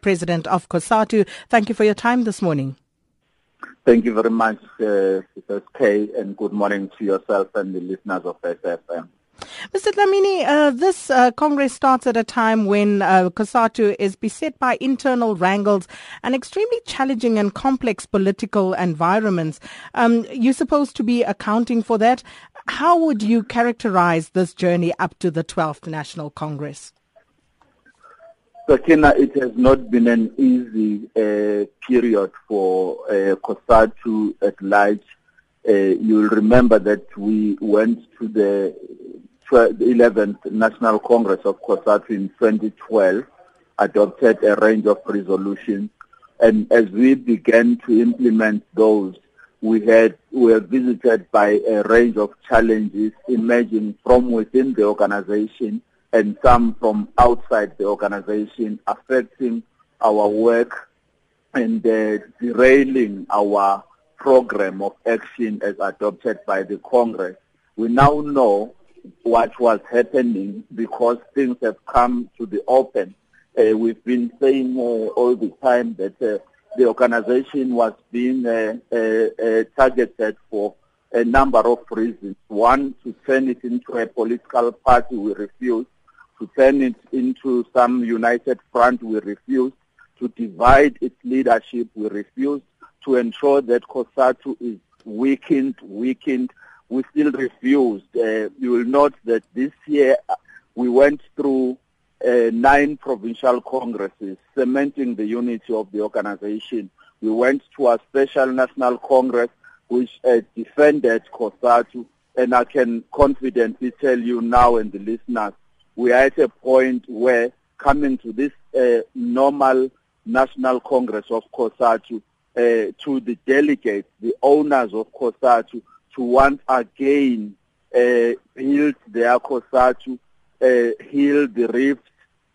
President of COSATU. Thank you for your time this morning. Thank you very much, uh, K, and good morning to yourself and the listeners of SFM. Mr. Dlamini, uh, this uh, Congress starts at a time when uh, COSATU is beset by internal wrangles and extremely challenging and complex political environments. Um, you're supposed to be accounting for that. How would you characterize this journey up to the 12th National Congress? Sakina, it has not been an easy uh, period for uh, COSATU at large. Uh, you'll remember that we went to the 11th National Congress of COSATU in 2012, adopted a range of resolutions, and as we began to implement those, we had we were visited by a range of challenges emerging from within the organization and some from outside the organization affecting our work and uh, derailing our program of action as adopted by the Congress. We now know what was happening because things have come to the open. Uh, we've been saying uh, all the time that uh, the organization was being uh, uh, uh, targeted for a number of reasons. One, to turn it into a political party, we refused. To turn it into some united front, we refused. To divide its leadership, we refused. To ensure that COSATU is weakened, weakened, we still refused. Uh, you will note that this year we went through uh, nine provincial congresses, cementing the unity of the organization. We went to a special national congress which uh, defended COSATU, and I can confidently tell you now and the listeners, we are at a point where coming to this uh, normal national congress of COSATU, uh, to the delegates, the owners of COSATU, to once again uh, build their COSATU, uh, heal the rift,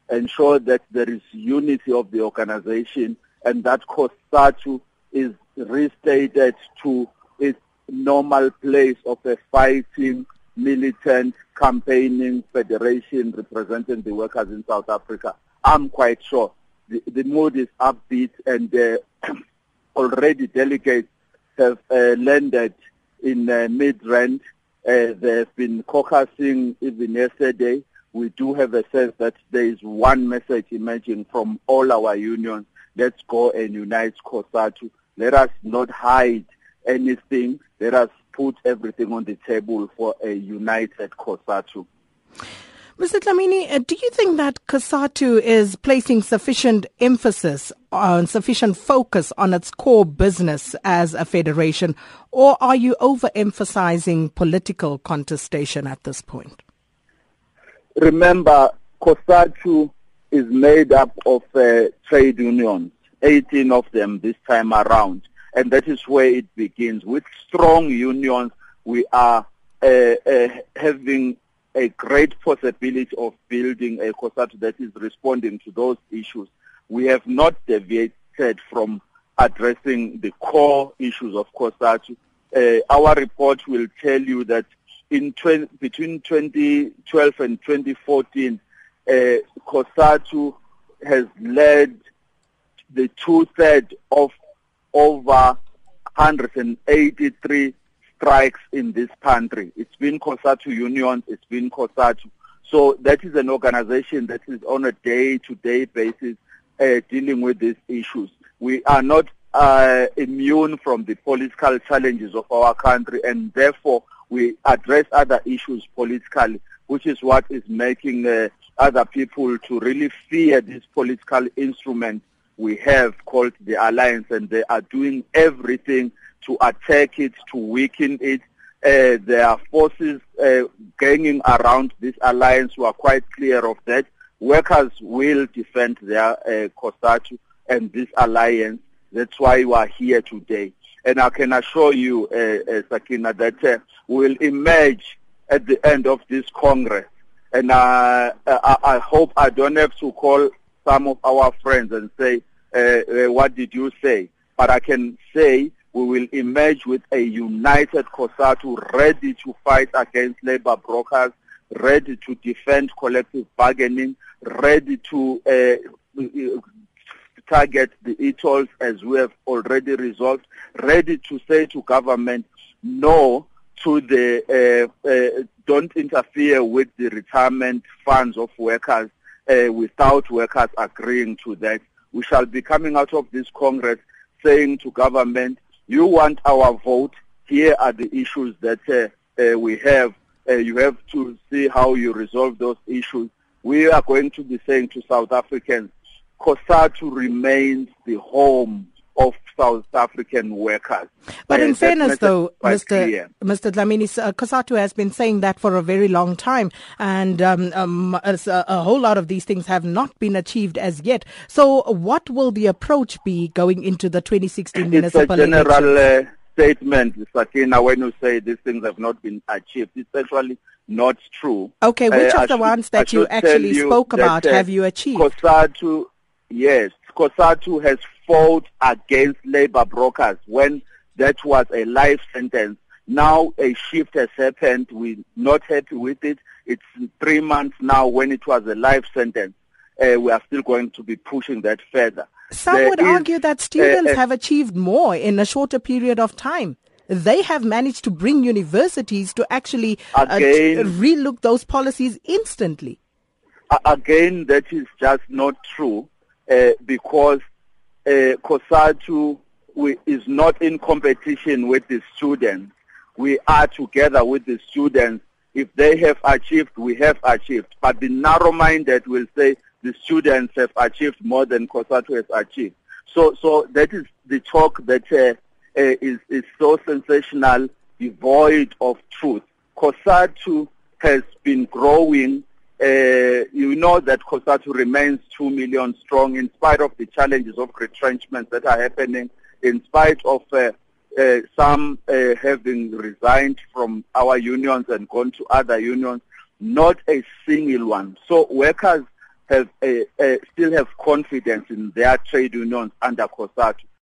ensure that there is unity of the organization, and that COSATU is restated to its normal place of a fighting, militant, campaigning federation representing the workers in South Africa. I'm quite sure the, the mood is upbeat and uh, already delegates have uh, landed in uh, Midrand. Uh, they've been caucusing even yesterday. We do have a sense that there is one message emerging from all our unions. Let's go and unite COSATU. Let us not hide anything. Let us put everything on the table for a united COSATU. Mr. Dlamini, uh, do you think that COSATU is placing sufficient emphasis on sufficient focus on its core business as a federation, or are you overemphasizing political contestation at this point? Remember, COSATU is made up of uh, trade unions, 18 of them this time around, and that is where it begins. With strong unions, we are uh, uh, having a great possibility of building a COSATU that is responding to those issues. We have not deviated from addressing the core issues of COSATU. Uh, our report will tell you that in 20, between 2012 and 2014, uh, COSATU has led the two-thirds of over 183 strikes in this country. It's been COSATU unions, it's been COSATU. So that is an organization that is on a day-to-day basis uh, dealing with these issues. We are not uh, immune from the political challenges of our country and therefore we address other issues politically, which is what is making uh, other people to really fear this political instrument we have called the alliance and they are doing everything to attack it, to weaken it. Uh, there are forces uh, ganging around this alliance who are quite clear of that. Workers will defend their uh, COSATU and this alliance. That's why we are here today. And I can assure you, uh, uh, Sakina, that uh, we'll emerge at the end of this Congress. And uh, I, I hope I don't have to call some of our friends and say, uh, uh, what did you say? But I can say we will emerge with a united COSATU ready to fight against labor brokers, ready to defend collective bargaining, ready to uh, target the etolls as we have already resolved, ready to say to government no to the uh, uh, don't interfere with the retirement funds of workers uh, without workers agreeing to that. We shall be coming out of this Congress saying to government, you want our vote, here are the issues that uh, uh, we have. Uh, you have to see how you resolve those issues. We are going to be saying to South Africans, COSATU remains the home of South African workers. But in fairness, though, Mr. Mr. Dlamini, uh, COSATU has been saying that for a very long time, and um, um, a, a, whole lot of these things have not been achieved as yet. So, what will the approach be going into the 2016 municipal It's a general uh, statement, Sakina, when you say these things have not been achieved. It's actually not true. Okay, which uh, of the should, ones that you actually you spoke about have you achieved? COSATU, yes, COSATU has fought against labor brokers when that was a life sentence. Now a shift has happened. We're not happy with it. It's three months now when it was a life sentence. Uh, we are still going to be pushing that further. Some there would is, argue that students uh, uh, have achieved more in a shorter period of time. They have managed to bring universities to actually again, uh, relook those policies instantly. Again, that is just not true uh, because uh, COSATU we, is not in competition with the students. We are together with the students. If they have achieved, we have achieved. But the narrow-minded will say the students have achieved more than COSATU has achieved. So, so that is the talk that uh, uh, is, is so sensational, devoid of truth. COSATU has been growing uh, you know that COSATU remains 2 million strong in spite of the challenges of retrenchments that are happening, in spite of uh, uh, some uh, having resigned from our unions and gone to other unions, not a single one. So workers have uh, uh, still have confidence in their trade unions under COSATU.